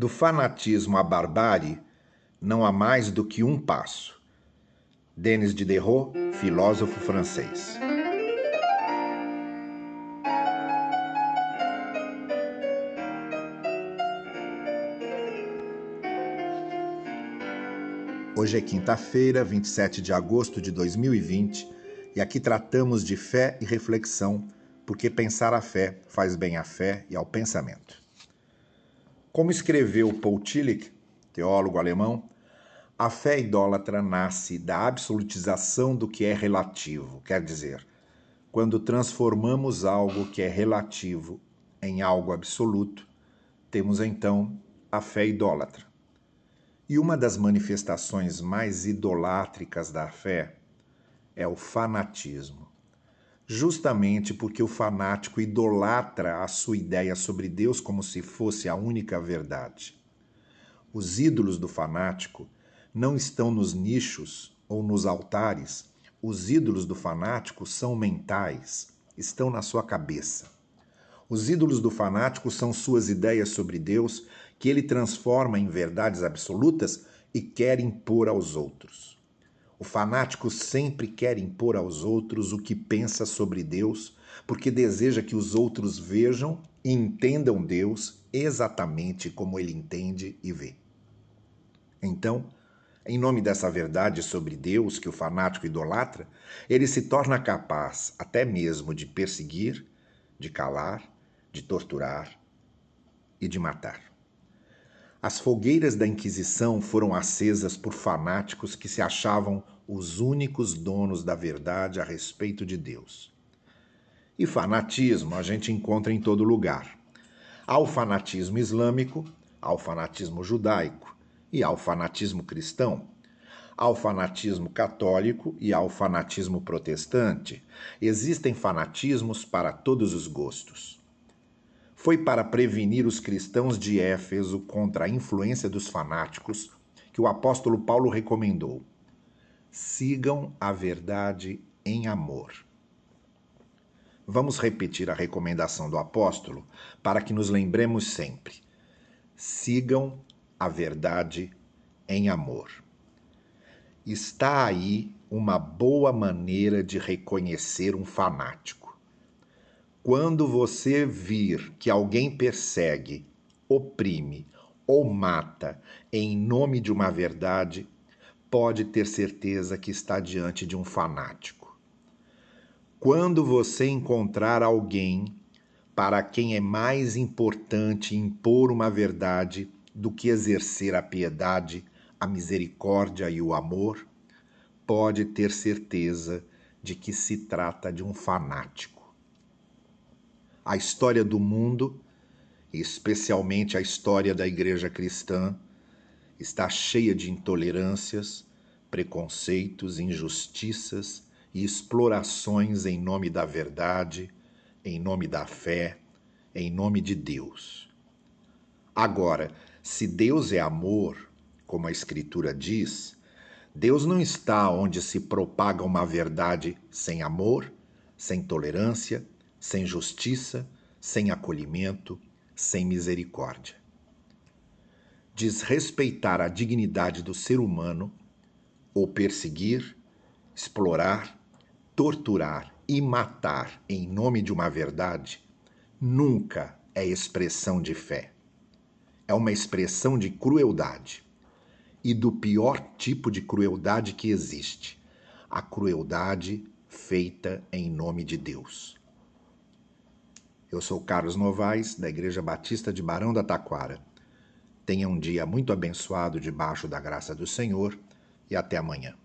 Do fanatismo à barbárie não há mais do que um passo. Denis Diderot, filósofo francês. Hoje é quinta-feira, 27 de agosto de 2020, e aqui tratamos de fé e reflexão, porque pensar a fé faz bem à fé e ao pensamento. Como escreveu Paul Tillich, teólogo alemão, a fé idólatra nasce da absolutização do que é relativo, quer dizer, quando transformamos algo que é relativo em algo absoluto, temos então a fé idólatra. E uma das manifestações mais idolátricas da fé é o fanatismo. Justamente porque o fanático idolatra a sua ideia sobre Deus como se fosse a única verdade. Os ídolos do fanático não estão nos nichos ou nos altares. Os ídolos do fanático são mentais, estão na sua cabeça. Os ídolos do fanático são suas ideias sobre Deus que ele transforma em verdades absolutas e quer impor aos outros. O fanático sempre quer impor aos outros o que pensa sobre Deus, porque deseja que os outros vejam e entendam Deus exatamente como ele entende e vê. Então, em nome dessa verdade sobre Deus que o fanático idolatra, ele se torna capaz até mesmo de perseguir, de calar, de torturar e de matar. As fogueiras da Inquisição foram acesas por fanáticos que se achavam os únicos donos da verdade a respeito de Deus. E fanatismo a gente encontra em todo lugar. Há o fanatismo islâmico, há o fanatismo judaico e há o fanatismo cristão. Há o fanatismo católico e há o fanatismo protestante. Existem fanatismos para todos os gostos foi para prevenir os cristãos de Éfeso contra a influência dos fanáticos que o apóstolo Paulo recomendou: sigam a verdade em amor. Vamos repetir a recomendação do apóstolo para que nos lembremos sempre. Sigam a verdade em amor. Está aí uma boa maneira de reconhecer um fanático quando você vir que alguém persegue, oprime ou mata em nome de uma verdade, pode ter certeza que está diante de um fanático. Quando você encontrar alguém para quem é mais importante impor uma verdade do que exercer a piedade, a misericórdia e o amor, pode ter certeza de que se trata de um fanático. A história do mundo, especialmente a história da igreja cristã, está cheia de intolerâncias, preconceitos, injustiças e explorações em nome da verdade, em nome da fé, em nome de Deus. Agora, se Deus é amor, como a Escritura diz, Deus não está onde se propaga uma verdade sem amor, sem tolerância, sem justiça, sem acolhimento, sem misericórdia. Desrespeitar a dignidade do ser humano, ou perseguir, explorar, torturar e matar em nome de uma verdade, nunca é expressão de fé. É uma expressão de crueldade. E do pior tipo de crueldade que existe: a crueldade feita em nome de Deus. Eu sou Carlos Novaes, da Igreja Batista de Barão da Taquara. Tenha um dia muito abençoado debaixo da graça do Senhor e até amanhã.